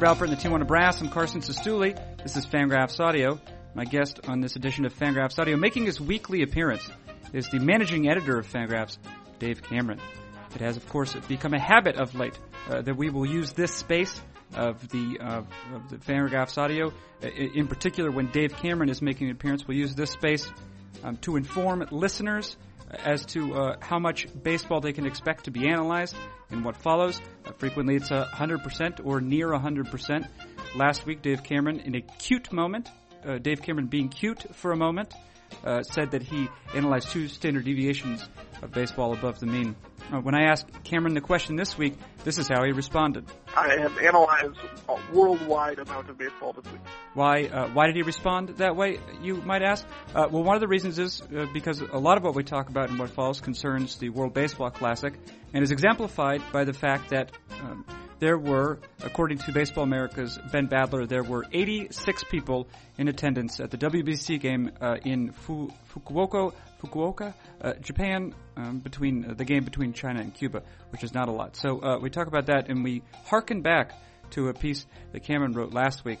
Jacob Alpert and the Tijuana Brass. I'm Carson Cistulli. This is Fangraphs Audio. My guest on this edition of Fangraphs Audio, making his weekly appearance, is the managing editor of Fangraphs, Dave Cameron. It has, of course, become a habit of late uh, that we will use this space of the uh, of the Fangraphs Audio, in particular when Dave Cameron is making an appearance. We'll use this space um, to inform listeners as to uh, how much baseball they can expect to be analyzed in what follows. Uh, frequently, it's a 100% or near 100%. Last week, Dave Cameron, in a cute moment, uh, Dave Cameron being cute for a moment, uh, said that he analyzed two standard deviations of baseball above the mean. Uh, when I asked Cameron the question this week, this is how he responded. I have analyzed a worldwide amount of baseball this week. Why? Uh, why did he respond that way? You might ask. Uh, well, one of the reasons is uh, because a lot of what we talk about in what follows concerns the World Baseball Classic, and is exemplified by the fact that. Um, there were, according to Baseball America's Ben Badler, there were 86 people in attendance at the WBC game uh, in Fu- Fukuoka, Fukuoka, uh, Japan, um, between uh, the game between China and Cuba, which is not a lot. So uh, we talk about that, and we harken back to a piece that Cameron wrote last week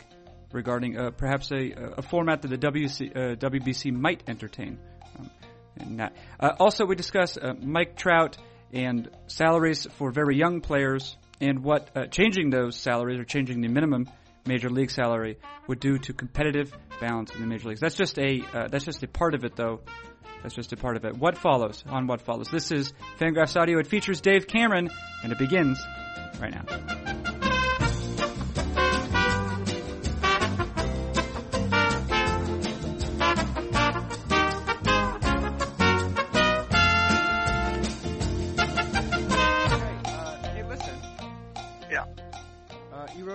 regarding uh, perhaps a, a, format that the WC, uh, WBC might entertain. Um, also, we discuss Mike Trout and salaries for very young players and what uh, changing those salaries or changing the minimum major league salary would do to competitive balance in the major leagues. That's just a uh, that's just a part of it, though. That's just a part of it. What follows on what follows? This is Fangraphs Audio. It features Dave Cameron, and it begins right now.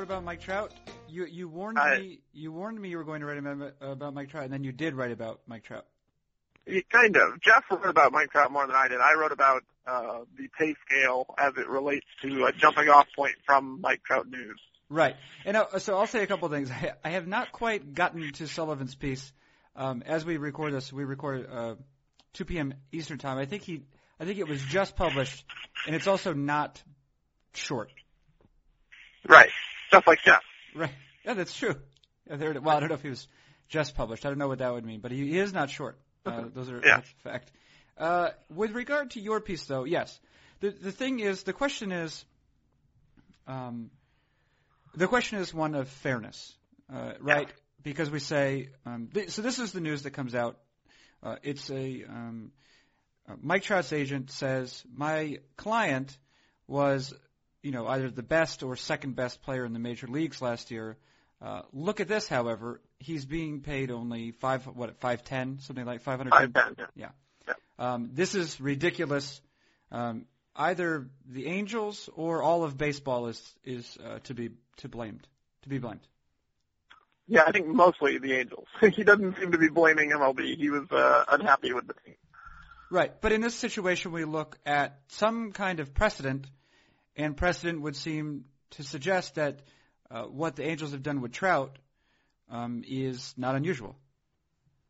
About Mike Trout? You you warned I, me you warned me you were going to write about, about Mike Trout, and then you did write about Mike Trout. Kind of. Jeff wrote about Mike Trout more than I did. I wrote about uh, the pay scale as it relates to a jumping off point from Mike Trout news. Right. And uh, so I'll say a couple of things. I, I have not quite gotten to Sullivan's piece. Um, as we record this, we record uh, 2 p.m. Eastern time. I think he, I think it was just published, and it's also not short. Right stuff like Jeff. Right. Yeah, that's true. Yeah, there, well, I don't know if he was just published. I don't know what that would mean, but he, he is not short. Uh, those are yeah. fact. Uh, with regard to your piece, though, yes. The the thing is, the question is, um, the question is one of fairness, uh, right? Yeah. Because we say, um, th- so this is the news that comes out. Uh, it's a um, uh, Mike Trout's agent says my client was you know, either the best or second best player in the major leagues last year. Uh, look at this, however, he's being paid only five, what, five ten, something like five hundred. Five ten, yeah. Yeah. yeah. Um, this is ridiculous. Um, either the Angels or all of baseball is is uh, to be to blamed, to be blamed. Yeah, I think mostly the Angels. he doesn't seem to be blaming MLB. He was uh, unhappy with the team. Right, but in this situation, we look at some kind of precedent and precedent would seem to suggest that uh, what the Angels have done with Trout um, is not unusual.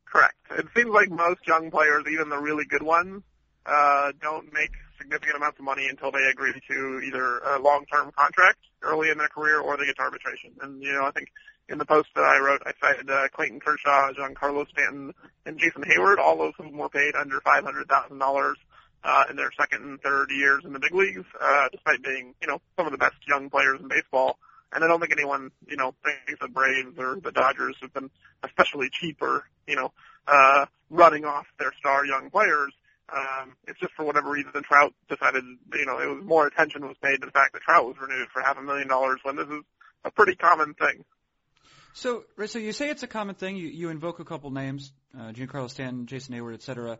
Correct. It seems like most young players, even the really good ones, uh, don't make significant amounts of money until they agree to either a long-term contract early in their career or they get to arbitration. And, you know, I think in the post that I wrote, I cited uh, Clayton Kershaw, Giancarlo Stanton, and Jason Heyward, all of whom were paid under $500,000 uh, in their second and third years in the big leagues, uh, despite being, you know, some of the best young players in baseball. And I don't think anyone, you know, thinks the Braves or the Dodgers have been especially cheaper, you know, uh, running off their star young players. Um, it's just for whatever reason Trout decided, you know, it was more attention was paid to the fact that Trout was renewed for half a million dollars when this is a pretty common thing. So, so you say it's a common thing. You, you invoke a couple names, uh, Giancarlo Stanton, Jason Heyward, et cetera.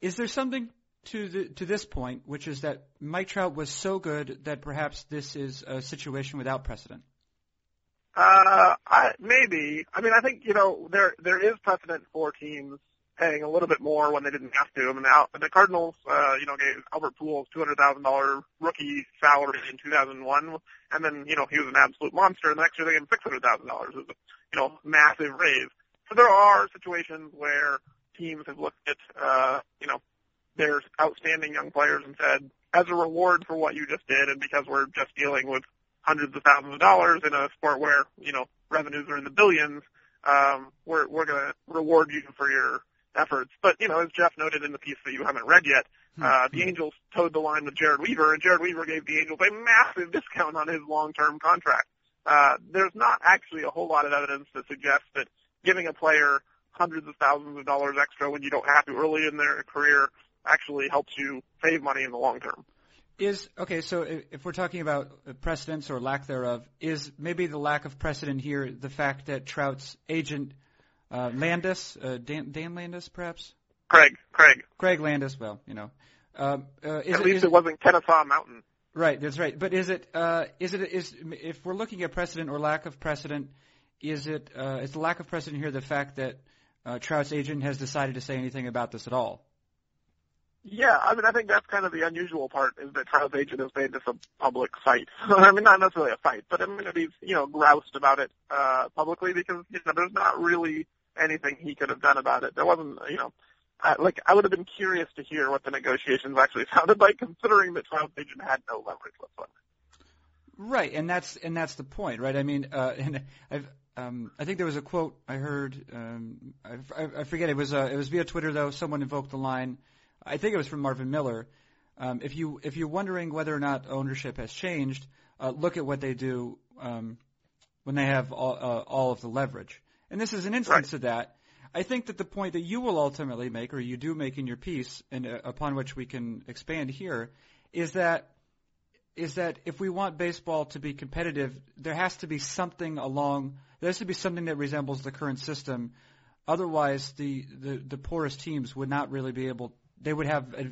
Is there something to the, to this point, which is that Mike Trout was so good that perhaps this is a situation without precedent? Uh, I, maybe. I mean, I think you know there there is precedent for teams paying a little bit more when they didn't have to. I mean, the, the Cardinals, uh, you know, gave Albert Pujols two hundred thousand dollar rookie salary in two thousand one, and then you know he was an absolute monster. And the next year they gave him six hundred thousand dollars. It a you know massive raise. So there are situations where teams have looked at uh, you know their outstanding young players and said, as a reward for what you just did, and because we're just dealing with hundreds of thousands of dollars in a sport where you know revenues are in the billions, um, we're we're going to reward you for your efforts. But you know, as Jeff noted in the piece that you haven't read yet, Hmm. uh, the Angels towed the line with Jered Weaver, and Jered Weaver gave the Angels a massive discount on his long-term contract. Uh, there's not actually a whole lot of evidence to suggest that giving a player hundreds of thousands of dollars extra when you don't have to early in their career actually helps you save money in the long term. Is okay. So if we're talking about precedence or lack thereof, is maybe the lack of precedent here the fact that Trout's agent uh, Landis, uh, Dan, Dan Landis, perhaps Craig, Craig. Craig Landis. Well, you know, um, uh, is At it, least is it wasn't Kennesaw Mountain. Right, that's right. But is it uh, is it is if we're looking at precedent or lack of precedent, is it uh, is the lack of precedent here the fact that uh, Trout's agent has decided to say anything about this at all? Yeah, I mean, I think that's kind of the unusual part is that Trout's agent has made this a public fight. I mean, not necessarily a fight, but I mean, he's you know groused about it uh, publicly because you know there's not really anything he could have done about it. There wasn't, you know, I, like I would have been curious to hear what the negotiations actually sounded like, considering that Trout's agent had no leverage whatsoever. Right, and that's and that's the point, right? I mean, uh, and I've um, I think there was a quote I heard. Um, I, I, I forget it was uh, it was via Twitter though. Someone invoked the line. I think it was from Marvin Miller. Um, if you if you're wondering whether or not ownership has changed, uh, look at what they do um, when they have all, uh, all of the leverage. And this is an instance of that. I think that the point that you will ultimately make, or you do make in your piece, and uh, upon which we can expand here, is that is that if we want baseball to be competitive, there has to be something along. There has to be something that resembles the current system. Otherwise, the the, the poorest teams would not really be able. They would have a,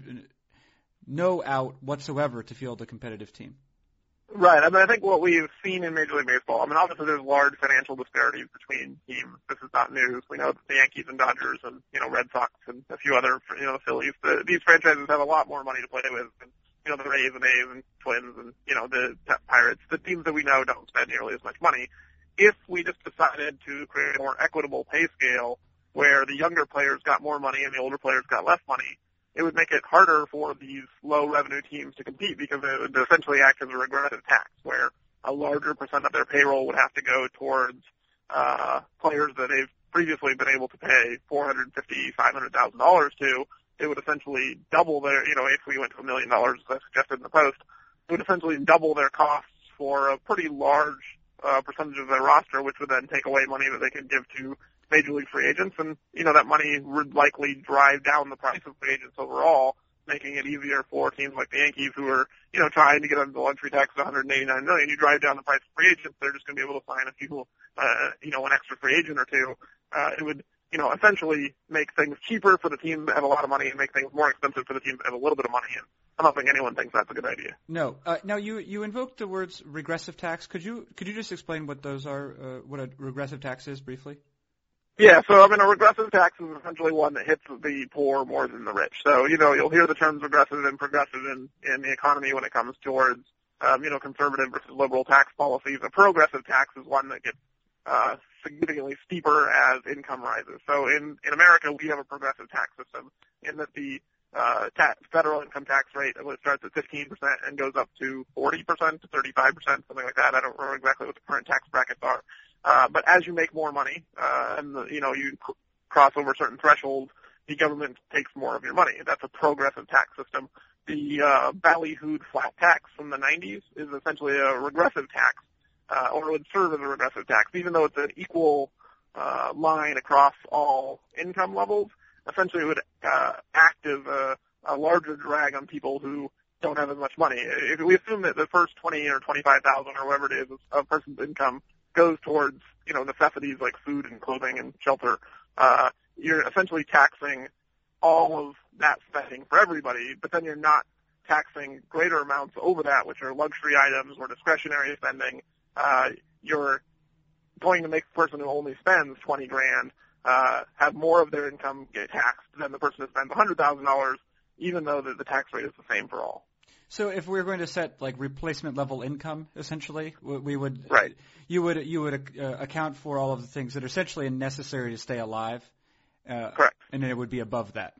no out whatsoever to field a competitive team. Right. I mean, I think what we've seen in Major League Baseball, I mean, obviously there's large financial disparities between teams. This is not news. We know that the Yankees and Dodgers and, you know, Red Sox and a few other, you know, Phillies, the, these franchises have a lot more money to play with than, you know, the Rays and A's and Twins and, you know, the Pirates. The teams that we know don't spend nearly as much money. If we just decided to create a more equitable pay scale where the younger players got more money and the older players got less money, it would make it harder for these low revenue teams to compete because it would essentially act as a regressive tax where a larger percent of their payroll would have to go towards uh, players that they've previously been able to pay four hundred fifty, five hundred thousand dollars to. It would essentially double their, you know, if we went to a million dollars, as I suggested in the post, it would essentially double their costs for a pretty large uh, percentage of their roster, which would then take away money that they could give to major league free agents, and you know that money would likely drive down the price of free agents overall, making it easier for teams like the Yankees who are you know trying to get under the luxury tax of 189 million. You drive down the price of free agents, they're just going to be able to sign a few, uh, you know, an extra free agent or two. Uh, it would you know essentially make things cheaper for the teams that have a lot of money and make things more expensive for the teams that have a little bit of money. And I don't think anyone thinks that's a good idea. No. Uh, now you you invoked the words regressive tax. Could you could you just explain what those are? Uh, what a regressive tax is briefly? Yeah, so I mean, a regressive tax is essentially one that hits the poor more than the rich. So, you know, you'll hear the terms regressive and progressive in, in the economy when it comes towards, um, you know, conservative versus liberal tax policies. A progressive tax is one that gets, uh, significantly steeper as income rises. So in, in America, we have a progressive tax system in that the, uh, ta- federal income tax rate it starts at 15% and goes up to 40% to 35%, something like that. I don't remember exactly what the current tax brackets are. Uh, but as you make more money, uh, and the, you know you cr- cross over a certain thresholds, the government takes more of your money. That's a progressive tax system. The uh, ballyhooed flat tax from the 90s is essentially a regressive tax, uh, or would serve as a regressive tax, even though it's an equal uh, line across all income levels. Essentially, it would uh, act as a, a larger drag on people who don't have as much money. If we assume that the first 20 or 25,000 or whatever it is of a person's income goes towards, you know, necessities like food and clothing and shelter, uh, you're essentially taxing all of that spending for everybody, but then you're not taxing greater amounts over that, which are luxury items or discretionary spending. Uh, you're going to make the person who only spends 20 grand, uh, have more of their income get taxed than the person who spends $100,000, even though the, the tax rate is the same for all. So if we're going to set like replacement level income, essentially, we would Right. You would you would uh, account for all of the things that are essentially necessary to stay alive. Uh, Correct. And then it would be above that.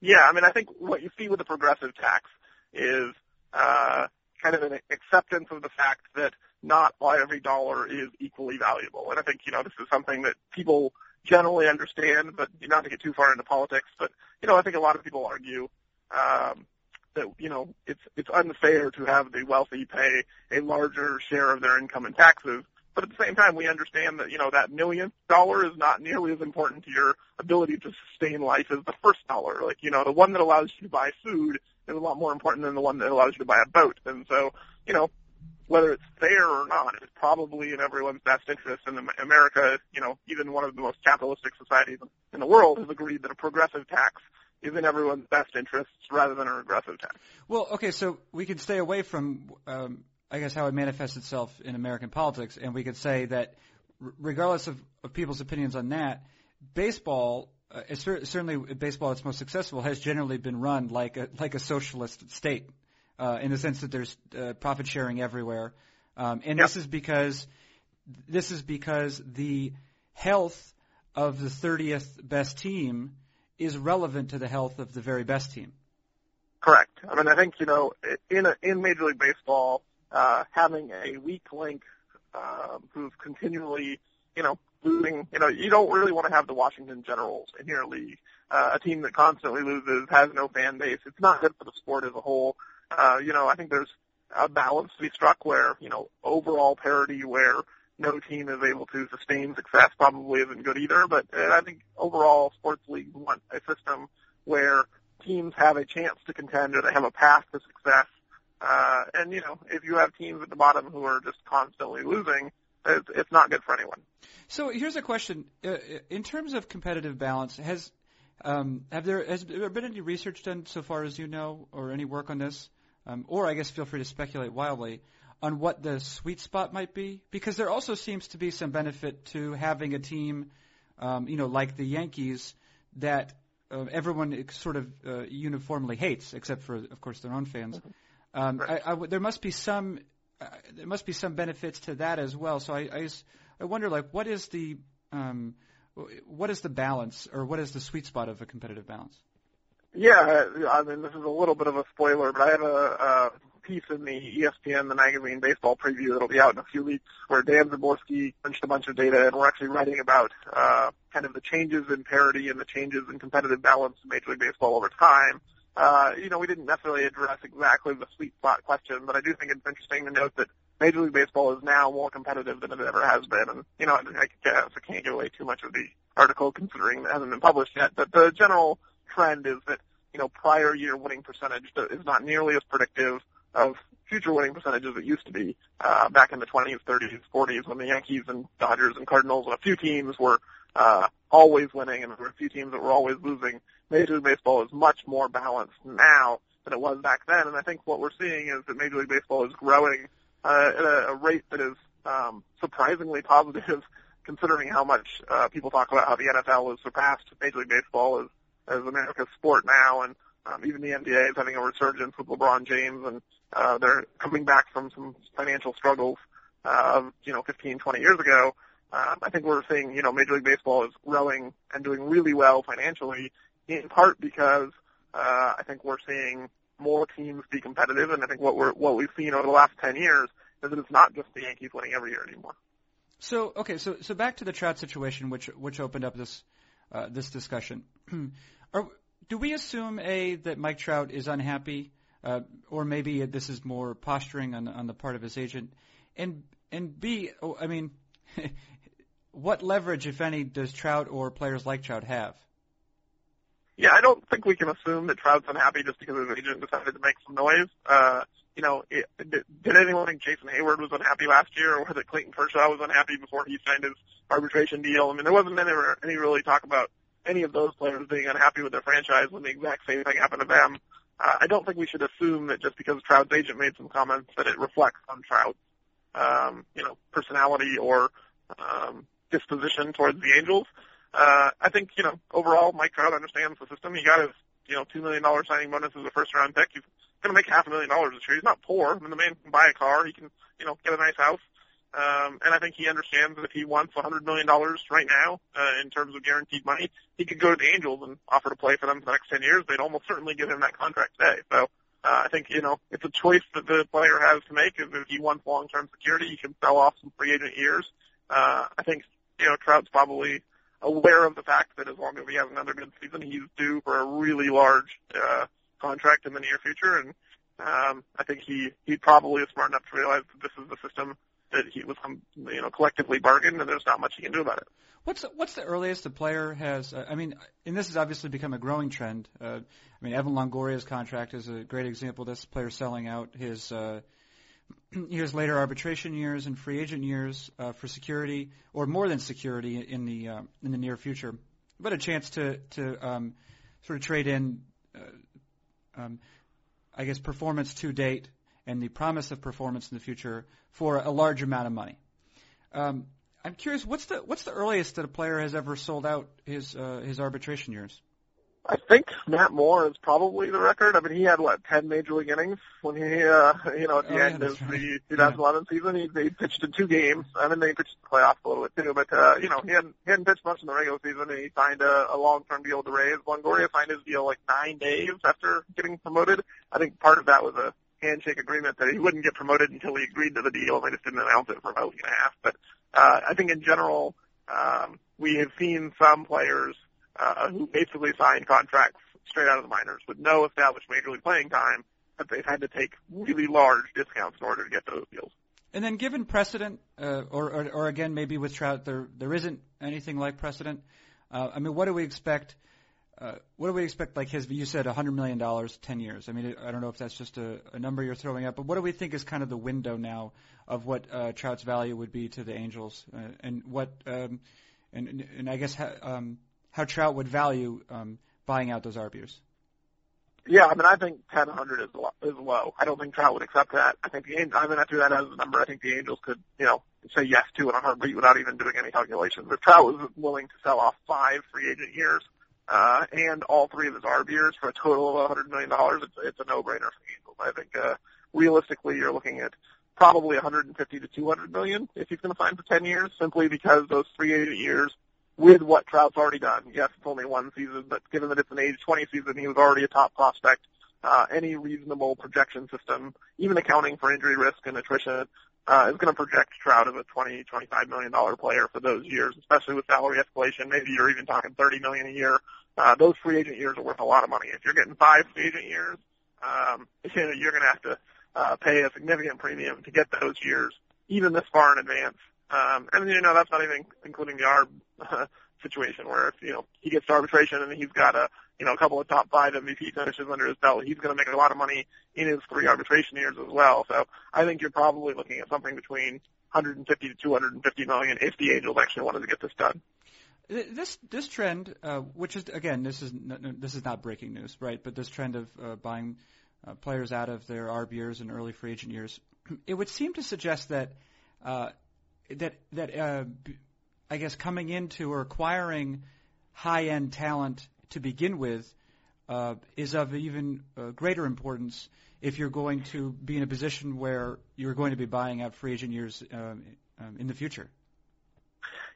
Yeah, I mean, I think what you see with the progressive tax is uh, kind of an acceptance of the fact that not every dollar is equally valuable. And I think, you know, this is something that people generally understand, but you not to get too far into politics, but, you know, I think a lot of people argue um, that, you know, it's, it's unfair to have the wealthy pay a larger share of their income in taxes. But at the same time, we understand that, you know, that millionth dollar is not nearly as important to your ability to sustain life as the first dollar. Like, you know, the one that allows you to buy food is a lot more important than the one that allows you to buy a boat. And so, you know, whether it's fair or not, it's probably in everyone's best interest. And America, you know, even one of the most capitalistic societies in the world has agreed that a progressive tax is in everyone's best interests rather than a regressive tax. Well, okay, so we could stay away from, um, I guess, how it manifests itself in American politics, and we could say that, r- regardless of, of people's opinions on that, baseball. Uh, cer- certainly, baseball, its most successful, has generally been run like a like a socialist state uh, in the sense that there's uh, profit sharing everywhere, um, and Yep. this is because this is because the health of the 30th best team is relevant to the health of the very best team. Correct. I mean, I think you know, in a, in Major League Baseball, uh, having a weak link um, who's continually, you know, losing. You know, you don't really want to have the Washington Generals in your league, uh, a team that constantly loses, has no fan base. It's not good for the sport as a whole. Uh, you know, I think there's a balance to be struck where you know overall parity where no team is able to sustain success probably isn't good either. But uh, I think overall sports leagues want a system where teams have a chance to contend or they have a path to success. Uh, and you know, if you have teams at the bottom who are just constantly losing, it's, it's not good for anyone. So here's a question: uh, in terms of competitive balance, has um, have there has there been any research done so far as you know, or any work on this? Um, or I guess feel free to speculate wildly on what the sweet spot might be, because there also seems to be some benefit to having a team, um, you know, like the Yankees that uh, everyone sort of uh, uniformly hates, except for, of course, their own fans. Um, I, I w- there must be some uh, there must be some benefits to that as well. So I, I wonder, like, what is the um, what is the balance, or what is the sweet spot of a competitive balance? Yeah, I mean, this is a little bit of a spoiler, but I have a, a piece in the ESPN, the magazine baseball preview that'll be out in a few weeks where Dan Szymborski punched a bunch of data and we're actually writing about uh, kind of the changes in parity and the changes in competitive balance in Major League Baseball over time. Uh, you know, we didn't necessarily address exactly the sweet spot question, but I do think it's interesting to note that Major League Baseball is now more competitive than it ever has been. And, you know, I, I guess I can't give away too much of the article considering it hasn't been published yet, but the general trend is that, you know, prior year winning percentage is not nearly as predictive of future winning percentages. It used to be uh, back in the 20s, 30s, 40s when the Yankees and Dodgers and Cardinals and a few teams were uh, always winning and there were a few teams that were always losing. Major League Baseball is much more balanced now than it was back then, and I think what we're seeing is that Major League Baseball is growing uh, at a, a rate that is um, surprisingly positive, considering how much uh, people talk about how the NFL has surpassed Major League Baseball as as America's sport now, and um, even the NBA is having a resurgence with LeBron James, and uh, they're coming back from some financial struggles uh, of you know 15, 20 years ago. Um, I think we're seeing you know Major League Baseball is growing and doing really well financially, in part because uh, I think we're seeing more teams be competitive, and I think what we're what we've seen over the last 10 years is that it's not just the Yankees winning every year anymore. So okay, so so back to the Trout situation, which which opened up this uh, this discussion. Are, do we assume a that Mike Trout is unhappy, uh, or maybe this is more posturing on on the part of his agent, and and b, oh, I mean, what leverage, if any, does Trout or players like Trout have? Yeah, I don't think we can assume that Trout's unhappy just because his agent decided to make some noise. Uh, you know, it, did, did anyone think Jason Heyward was unhappy last year, or that Clayton Kershaw was unhappy before he signed his arbitration deal? I mean, there wasn't any, any really talk about any of those players being unhappy with their franchise when the exact same thing happened to them. I don't think we should assume that just because Trout's agent made some comments that it reflects on Trout's, um, you know, personality or um, disposition towards the Angels. Uh, I think, you know, overall, Mike Trout understands the system. He got his, you know, $2 million signing bonus as a first round pick. He's going to make half a million dollars this year. He's not poor. I mean, the man can buy a car. He can, you know, get a nice house. Um, and I think he understands that if he wants $100 million right now, uh, in terms of guaranteed money, he could go to the Angels and offer to play for them for the next 10 years. They'd almost certainly give him that contract today. So, Uh, I think you know it's a choice that the player has to make. If he wants long-term security, he can sell off some free agent years. Uh, I think you know Trout's probably aware of the fact that as long as he has another good season, he's due for a really large uh, contract in the near future, and um, I think he he probably is smart enough to realize that this is the system that he was um, you know collectively bargained, and there's not much he can do about it. What's what's the earliest a player has? Uh, I mean, and this has obviously become a growing trend. Uh, I mean, Evan Longoria's contract is a great example. This player selling out his uh, his later arbitration years and free agent years uh, for security, or more than security in the uh, in the near future, but a chance to to um, sort of trade in, uh, um, I guess, performance to date and the promise of performance in the future for a large amount of money. Um, I'm curious, what's the what's the earliest that a player has ever sold out his uh, his arbitration years? I think Matt Moore is probably the record. I mean, he had what ten major league innings when he, uh, you know, at the oh, end yeah, of right. the 2011 yeah. season. He, he pitched in two games. I mean, they pitched the playoffs a little bit too, but uh, you know, he hadn't he hadn't pitched much in the regular season, and he signed a, a long-term deal with the Rays. Longoria signed his deal like nine days after getting promoted. I think part of that was a handshake agreement that he wouldn't get promoted until he agreed to the deal, they just didn't announce it for about a week and a half. But uh, I think in general, um, we have seen some players uh, who basically signed contracts straight out of the minors with no established major league playing time, but they've had to take really large discounts in order to get those deals. And then, given precedent, uh, or, or, or again, maybe with Trout, there there isn't anything like precedent. Uh, I mean, what do we expect? Uh, what do we expect? Like his, you said, $100 million, 10 years. I mean, I don't know if that's just a, a number you're throwing out, but what do we think is kind of the window now of what uh, Trout's value would be to the Angels, uh, and what, um, and and I guess how, um, how Trout would value um, buying out those RBs? Yeah, I mean, I think 1000 is low, is low. I don't think Trout would accept that. I think the Angels, I mean, I threw that as a number. I think the Angels could, you know, say yes to it on heartbeat without even doing any calculations. If Trout was willing to sell off five free agent years, uh, and all three of his arb years for a total of $100 million, it's, it's a no-brainer for Angels. I think, uh, realistically, you're looking at probably 150 to 200 million if he's going to sign for 10 years, simply because those free agent years with what Trout's already done. Yes, it's only one season, but given that it's an age 20 season, he was already a top prospect. Uh, any reasonable projection system, even accounting for injury risk and attrition, uh, is going to project Trout as a 20, 25 million dollar player for those years, especially with salary escalation. Maybe you're even talking 30 million a year. Uh, those free agent years are worth a lot of money. If you're getting five free agent years, um, you know, you're going to have to uh, pay a significant premium to get those years, even this far in advance. Um, and you know, that's not even including the ARB uh, situation where if, you know, he gets to arbitration and he's got a, you know, a couple of top five MVP finishes under his belt, he's going to make a lot of money in his three arbitration years as well. So I think you're probably looking at something between 150 to 250 million if the Angels actually wanted to get this done. This this trend, uh, which is again, this is this is not breaking news, right? But this trend of uh, buying uh, players out of their ARB years and early free agent years, it would seem to suggest that uh, that that uh, I guess coming into or acquiring high end talent to begin with uh, is of even uh, greater importance if you're going to be in a position where you're going to be buying out free agent years um, um, in the future.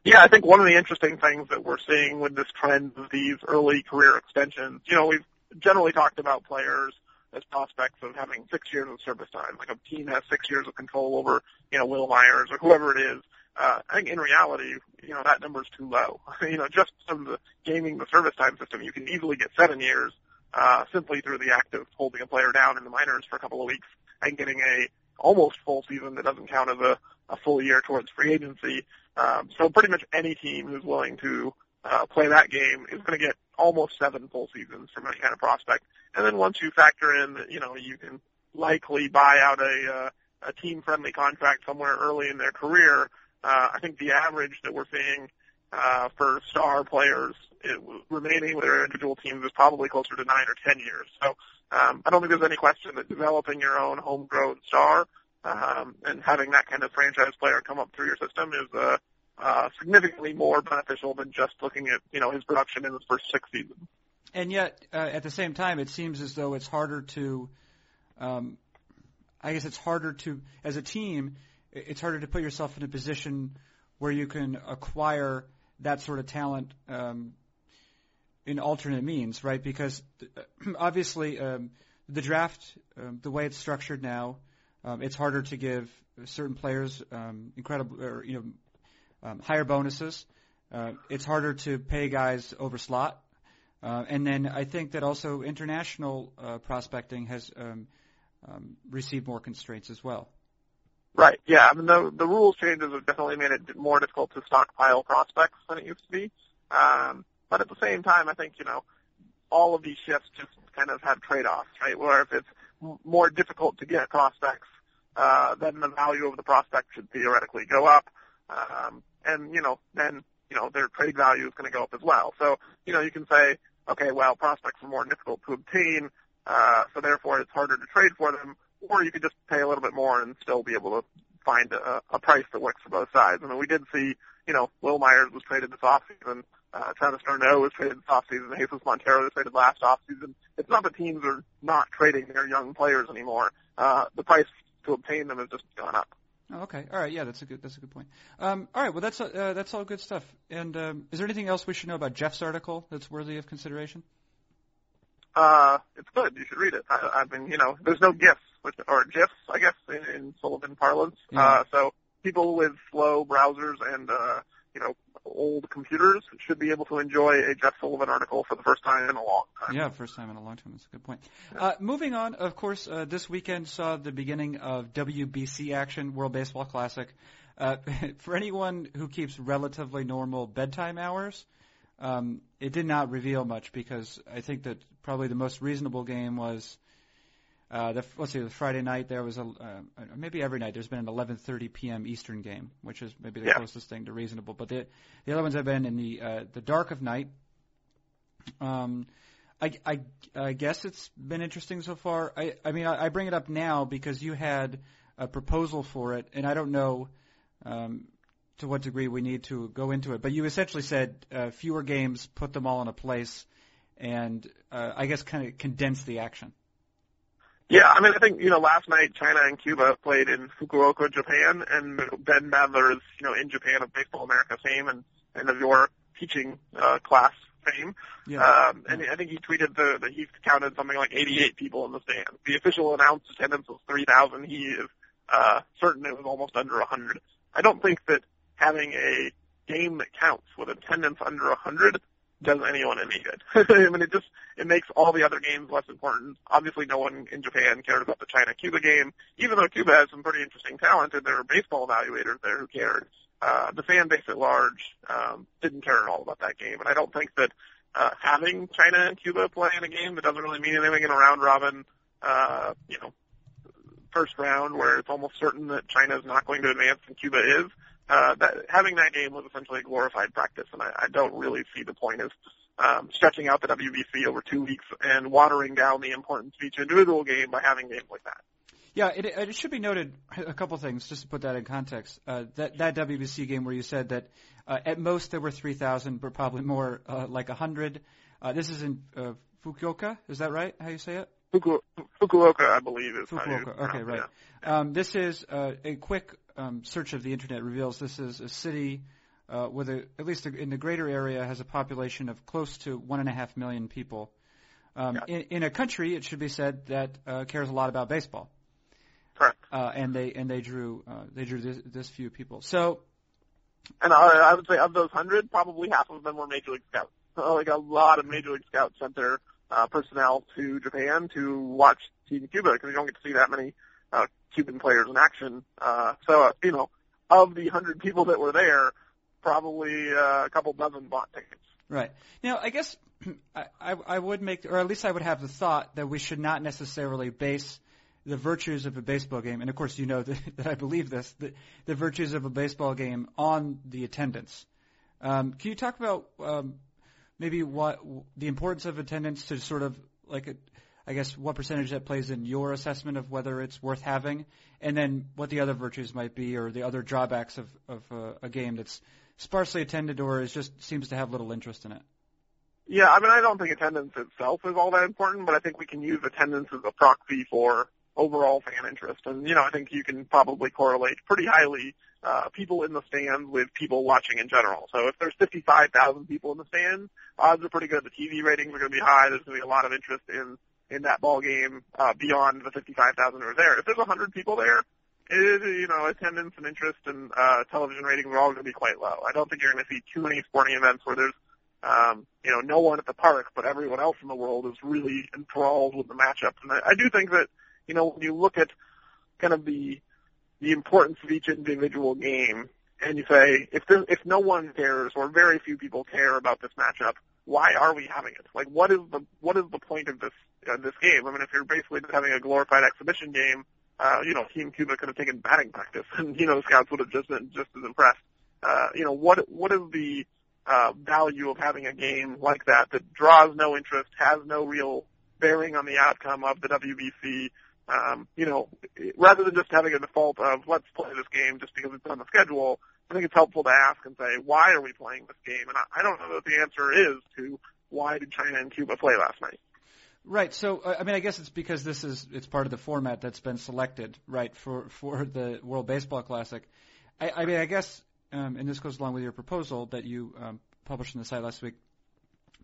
Yeah, I think one of the interesting things that we're seeing with this trend of these early career extensions, you know, we've generally talked about players as prospects of having six years of service time. Like a team has six years of control over, you know, Wil Myers or whoever it is. Uh, I think in reality, you know, that number is too low. you know, just from the gaming the service time system, you can easily get seven years uh, simply through the act of holding a player down in the minors for a couple of weeks and getting a almost full season that doesn't count as a, a full year towards free agency. Um, so pretty much any team who's willing to uh, play that game is going to get almost seven full seasons from any kind of prospect. And then once you factor in that, you know, you can likely buy out a, uh, a team-friendly contract somewhere early in their career, uh, I think the average that we're seeing uh, for star players it, remaining with their individual teams is probably closer to nine or ten years. So um, I don't think there's any question that developing your own homegrown star um, and having that kind of franchise player come up through your system is uh, uh, significantly more beneficial than just looking at you know his production in his first six seasons. And yet, uh, at the same time, it seems as though it's harder to, um, I guess it's harder to, as a team, it's harder to put yourself in a position where you can acquire that sort of talent um, in alternate means, right? Because uh, obviously, um, the draft, um, the way it's structured now, um, it's harder to give certain players um, incredible or you know um, higher bonuses. Uh, it's harder to pay guys over slot. Uh, and then I think that also international uh, prospecting has received more constraints as well. Right. Yeah. I mean, the the rules changes have definitely made it more difficult to stockpile prospects than it used to be. Um, but at the same time, I think you know all of these shifts just kind of have trade-offs, right? Where if it's more difficult to get prospects, uh, then the value of the prospect should theoretically go up. Um, and you know, then you know their trade value is going to go up as well. So you know, you can say, okay, well, prospects are more difficult to obtain, uh, so therefore it's harder to trade for them or you could just pay a little bit more and still be able to find a, a price that works for both sides. I mean, we did see, you know, Wil Myers was traded this offseason, uh, Travis d'Arnaud was traded this offseason, Jesus Montero was traded last offseason. It's not that teams are not trading their young players anymore. Uh, the price to obtain them has just gone up. Oh, okay. All right. Yeah, that's a good that's a good point. Um, all right. Well, that's uh, that's all good stuff. And um, is there anything else we should know about Jeff's article that's worthy of consideration? Uh, it's good. You should read it. I, I mean, you know, there's no gifts which, or GIFs, I guess, in, in Sullivan parlance. Yeah. Uh, so people with slow browsers and uh, you know old computers should be able to enjoy a Jeff Sullivan article for the first time in a long time. Yeah, first time in a long time. That's a good point. Uh, moving on, of course, uh, this weekend saw the beginning of WBC action, World Baseball Classic. Uh, for anyone who keeps relatively normal bedtime hours, um, it did not reveal much because I think that probably the most reasonable game was uh, the, let's see, the Friday night there was a uh, maybe every night there's been an 11:30 p.m. Eastern game, which is maybe the yeah. closest thing to reasonable. But the the other ones have been in the uh, the dark of night. Um, I, I, I guess it's been interesting so far. I, I mean, I, I bring it up now because you had a proposal for it, and I don't know um, to what degree we need to go into it. But you essentially said uh, fewer games, put them all in a place, and uh, I guess kind of condense the action. Yeah, I mean, I think you know, last night China and Cuba played in Fukuoka, Japan, and Ben Badler is you know in Japan of Baseball America fame and and of your teaching uh, class fame. Yeah. Um, and I think he tweeted the, that he counted something like 88 people in the stands. The official announced attendance was 3,000. He is uh, certain it was almost under 100. I don't think that having a game that counts with attendance under 100 does anyone any good. I mean, it just it makes all the other games less important. Obviously, no one in Japan cared about the China-Cuba game, even though Cuba has some pretty interesting talent and there are baseball evaluators there who cared. Uh, the fan base at large um, didn't care at all about that game, and I don't think that uh, having China and Cuba play in a game that doesn't really mean anything in a round robin, uh, you know, first round where it's almost certain that China is not going to advance and Cuba is, uh, that having that game was essentially a glorified practice, and I, I don't really see the point of um, stretching out the WBC over two weeks and watering down the importance of each individual game by having games like that. Yeah, it, it should be noted a couple things just to put that in context. Uh, that that WBC game where you said that uh, at most there were 3,000, but probably more uh, like 100. Uh, this is in uh, Fukuoka, is that right? How you say it? Fuku, Fukuoka, I believe is Fukuoka. okay, right. Yeah. Um, this is uh, a quick um, search of the internet reveals this is a city uh, with a, at least in the greater area has a population of close to one and a half million people. Um, yeah. in, in, a country, it should be said that uh, cares a lot about baseball. Correct. Uh, and they and they drew uh, they drew this, this few people. So. And I, I would say of those hundred, probably half of them were major league scouts. So like a lot of major league scouts sent their uh, personnel to Japan to watch Team Cuba because you don't get to see that many uh, Cuban players in action. Uh, so, uh, you know, of the hundred people that were there, probably uh, a couple dozen bought tickets. Right. Now, I guess I, I, I would make, or at least I would have the thought that we should not necessarily base the virtues of a baseball game, and of course you know that, that I believe this, the, the virtues of a baseball game on the attendance. Um, can you talk about um, maybe what the importance of attendance to sort of like a, I guess what percentage that plays in your assessment of whether it's worth having, and then what the other virtues might be or the other drawbacks of, of uh, a game that's sparsely attended or is just seems to have little interest in it. Yeah, I mean, I don't think attendance itself is all that important, but I think we can use attendance as a proxy for overall fan interest. And, you know, I think you can probably correlate pretty highly uh, people in the stands with people watching in general. So if there's 55,000 people in the stands, odds are pretty good. The TV ratings are going to be high. There's going to be a lot of interest in in that ball game uh, beyond the 55,000 who are there. If there's 100 people there, it, you know, attendance and interest and uh, television ratings are all going to be quite low. I don't think you're going to see too many sporting events where there's, um, you know, no one at the park, but everyone else in the world is really enthralled with the matchups. And I, I do think that, you know, when you look at kind of the the importance of each individual game, and you say if there, if no one cares or very few people care about this matchup, why are we having it? Like, what is the what is the point of this uh, this game? I mean, if you're basically just having a glorified exhibition game, uh, you know, Team Cuba could have taken batting practice, and you know, the scouts would have just been just as impressed. Uh, you know, what what is the uh, value of having a game like that that draws no interest, has no real bearing on the outcome of the WBC? Um, you know, rather than just having a default of let's play this game just because it's on the schedule, I think it's helpful to ask and say, why are we playing this game? And I, I don't know that the answer is to why did China and Cuba play last night. Right. So, uh, I mean, I guess it's because this is it's part of the format that's been selected, right, for for the World Baseball Classic. I, I mean, I guess, um, and this goes along with your proposal that you um, published on the site last week.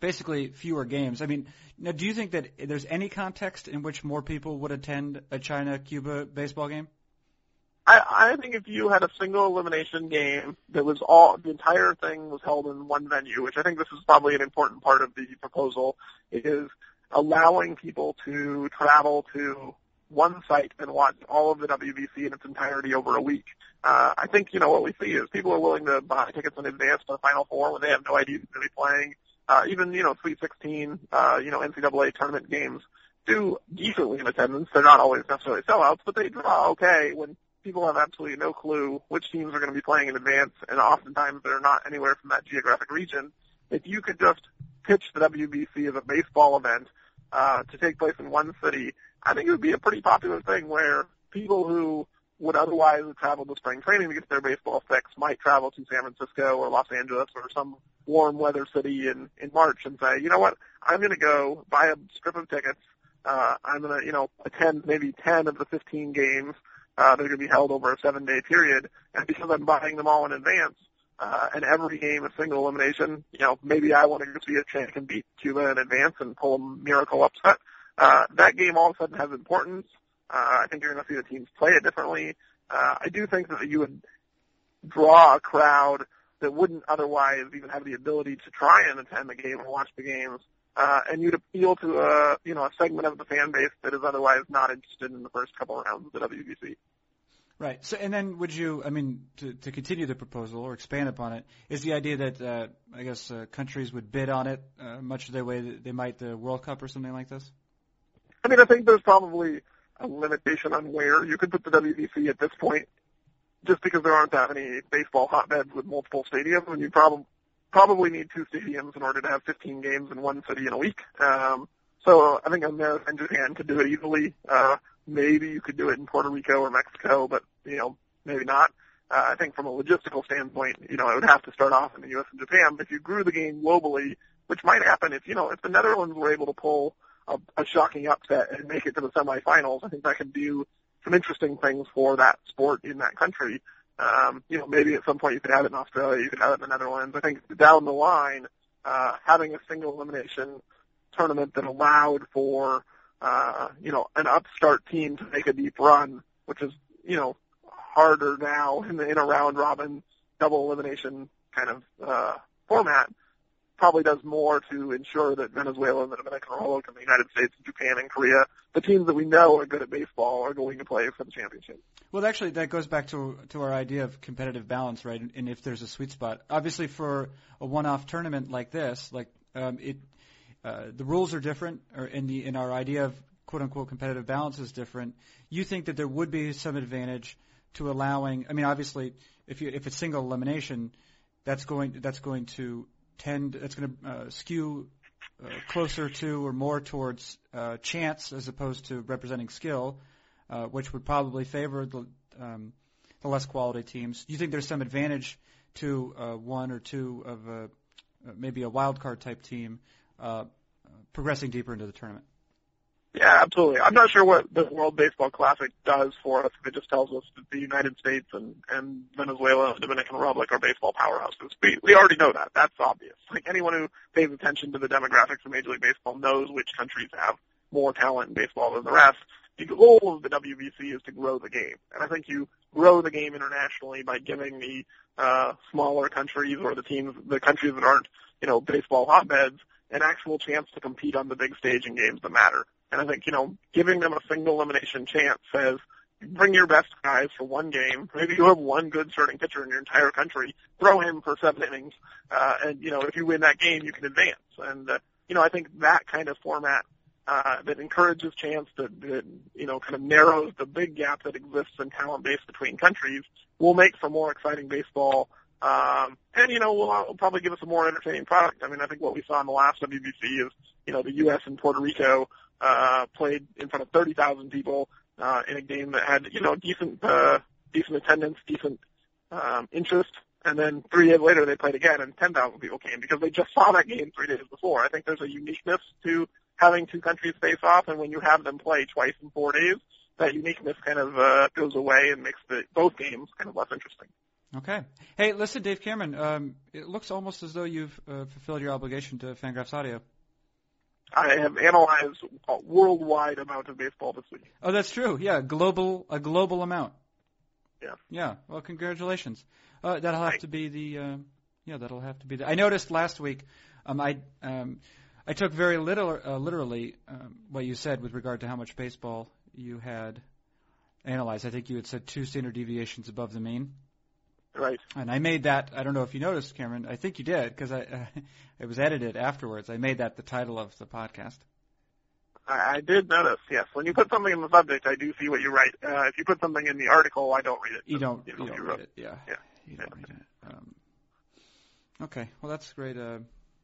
Basically, fewer games. I mean, now, do you think that there's any context in which more people would attend a China-Cuba baseball game? I, I think if you had a single elimination game that was all the entire thing was held in one venue, which I think this is probably an important part of the proposal, is allowing people to travel to one site and watch all of the WBC in its entirety over a week. Uh, I think, you know, what we see is people are willing to buy tickets in advance for the Final Four when they have no idea who's going to be playing. Uh, even, you know, Sweet 16, uh, you know, NCAA tournament games do decently in attendance. They're not always necessarily sellouts, but they draw okay when people have absolutely no clue which teams are going to be playing in advance, and oftentimes they're not anywhere from that geographic region. If you could just pitch the WBC as a baseball event uh, to take place in one city, I think it would be a pretty popular thing where people who would otherwise have traveled to spring training to get their baseball fix might travel to San Francisco or Los Angeles or some warm weather city in, in March and say, you know what, I'm going to go buy a strip of tickets. Uh, I'm going to, you know, attend maybe 10 of the 15 games uh, that are going to be held over a seven-day period. And because I'm buying them all in advance, uh, and every game is single elimination, you know, maybe I want to see a chance can beat Cuba in advance and pull a miracle upset. Uh, that game all of a sudden has importance. Uh, I think you're going to see the teams play it differently. Uh, I do think that you would draw a crowd that wouldn't otherwise even have the ability to try and attend the game or watch the games uh, and you'd appeal to a you know a segment of the fan base that is otherwise not interested in the first couple of rounds of the WBC. Right. So, and then would you? I mean, to, to continue the proposal or expand upon it, is the idea that uh, I guess uh, countries would bid on it uh, much the way that they might the World Cup or something like this? I mean, I think there's probably a limitation on where you could put the WBC at this point, just because there aren't that many baseball hotbeds with multiple stadiums, and you probably probably need two stadiums in order to have 15 games in one city in a week. Um, so I think America and Japan could do it easily. Uh, maybe you could do it in Puerto Rico or Mexico, but you know maybe not. Uh, I think from a logistical standpoint, you know, it would have to start off in the U.S. and Japan. But if you grew the game globally, which might happen if you know if the Netherlands were able to pull a, a shocking upset and make it to the semifinals, I think that could do some interesting things for that sport in that country. Um, you know, maybe at some point you could have it in Australia, you could have it in the Netherlands. I think down the line, uh, having a single elimination tournament that allowed for, uh, you know, an upstart team to make a deep run, which is, you know, harder now in the in a round robin double elimination kind of uh, format probably does more to ensure that Venezuela and the Dominican Republic and the United States and Japan and Korea, the teams that we know are good at baseball, are going to play for the championship. Well, actually, that goes back to to our idea of competitive balance, right? And if there's a sweet spot, obviously for a one-off tournament like this, like um, it, uh, the rules are different, or in the in our idea of quote unquote competitive balance is different. You think that there would be some advantage to allowing? I mean, obviously, if you if it's single elimination, that's going that's going to tend it's going to uh, skew uh, closer to or more towards uh, chance as opposed to representing skill, uh, which would probably favor the um, the less quality teams. Do you think there's some advantage to uh, one or two of a, uh, maybe a wild card type team uh, progressing deeper into the tournament? Yeah, absolutely. I'm not sure what the World Baseball Classic does for us. It just tells us that the United States and, and Venezuela and Dominican Republic are baseball powerhouses. We, we already know that. That's obvious. Like anyone who pays attention to the demographics of Major League Baseball knows which countries have more talent in baseball than the rest. The goal of the WBC is to grow the game, and I think you grow the game internationally by giving the uh, smaller countries or the teams, the countries that aren't, you know, baseball hotbeds, an actual chance to compete on the big stage in games that matter. And I think, you know, giving them a single elimination chance says, bring your best guys for one game. Maybe you have one good starting pitcher in your entire country. Throw him for seven innings, uh, and you know if you win that game, you can advance. And uh, you know I think that kind of format uh, that encourages chance that, that you know kind of narrows the big gap that exists in talent base between countries will make for more exciting baseball. Um, and you know, will will probably give us a more entertaining product. I mean, I think what we saw in the last WBC is, you know, the U.S. and Puerto Rico uh, played in front of 30,000 people uh, in a game that had, you know, decent, uh, decent attendance, decent um, interest. And then three days later, they played again, and 10,000 people came because they just saw that game three days before. I think there's a uniqueness to having two countries face off, and when you have them play twice in four days, that uniqueness kind of uh, goes away and makes the both games kind of less interesting. Okay. Hey, listen, Dave Cameron. Um, it looks almost as though you've uh, fulfilled your obligation to Fangraphs Audio. I have analyzed a worldwide amount of baseball this week. Oh, that's true. Yeah, global a global amount. Yeah. Yeah. Well, congratulations. Uh, that'll have to be the. Uh, yeah, that'll have to be the. I noticed last week. Um, I um, I took very little uh, literally um, what you said with regard to how much baseball you had analyzed. I think you had said two standard deviations above the mean. Right. And I made that. I don't know if you noticed, Cameron. I think you did because I uh, it was edited afterwards. I made that the title of the podcast. I, I did notice. Yes, when you put something in the subject, I do see what you write. Uh, if you put something in the article, I don't read it. You don't. You, you don't read it. Yeah. Yeah. You don't read it. Um, okay. Well, that's great. Uh,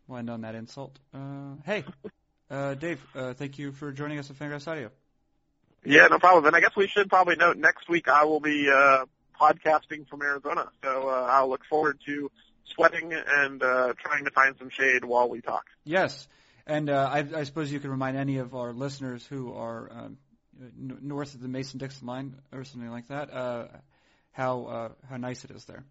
we'll end on that insult. Uh, hey, uh, Dave. Uh, thank you for joining us at Fangraphs Audio. Yeah, no problem. And I guess we should probably note next week I will be uh, podcasting from Arizona, so uh, I'll look forward to sweating and uh, trying to find some shade while we talk. Yes, and uh, I, I suppose you can remind any of our listeners who are um, n- north of the Mason-Dixon line or something like that uh, how uh, how nice it is there.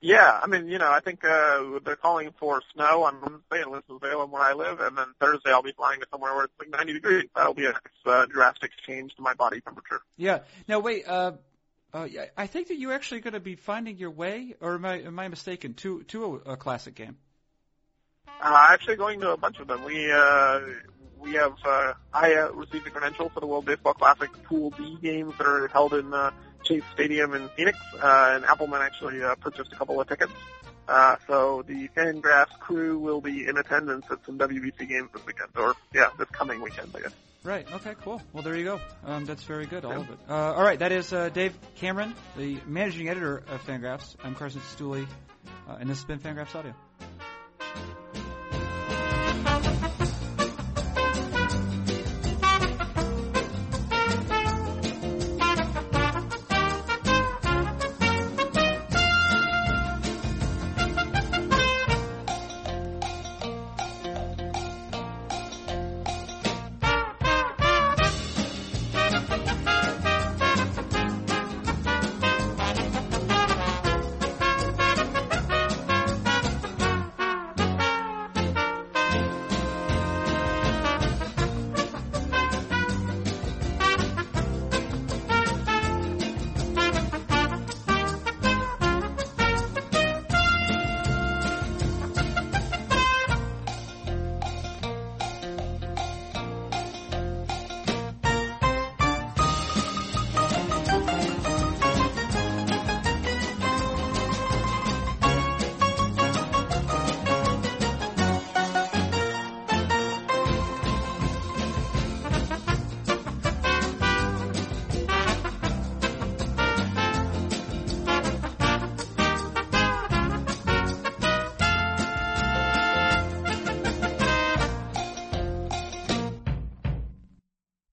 Yeah, I mean, you know, I think uh, they're calling for snow on Wednesday in Winston-Salem where I live, and then Thursday I'll be flying to somewhere where it's like 90 degrees. That'll be a uh, drastic change to my body temperature. Yeah. Now wait. Uh, uh, yeah, I think that you're actually going to be finding your way, or am I am I mistaken? To to a, a classic game. Uh, actually, going to a bunch of them. We uh, we have uh, I uh, received a credential for the World Baseball Classic Pool B games that are held in uh, Chase Stadium in Phoenix, uh, and Appelman actually uh, purchased a couple of tickets. Uh, so the Fangraphs crew will be in attendance at some WBC games this weekend, or yeah, this coming weekend, I guess. Right. Okay. Cool. Well, there you go. Um, that's very good. All of it. Uh, all right. That is uh, Dave Cameron, the managing editor of Fangraphs. I'm Carson Cistulli, uh, and this has been Fangraphs Audio.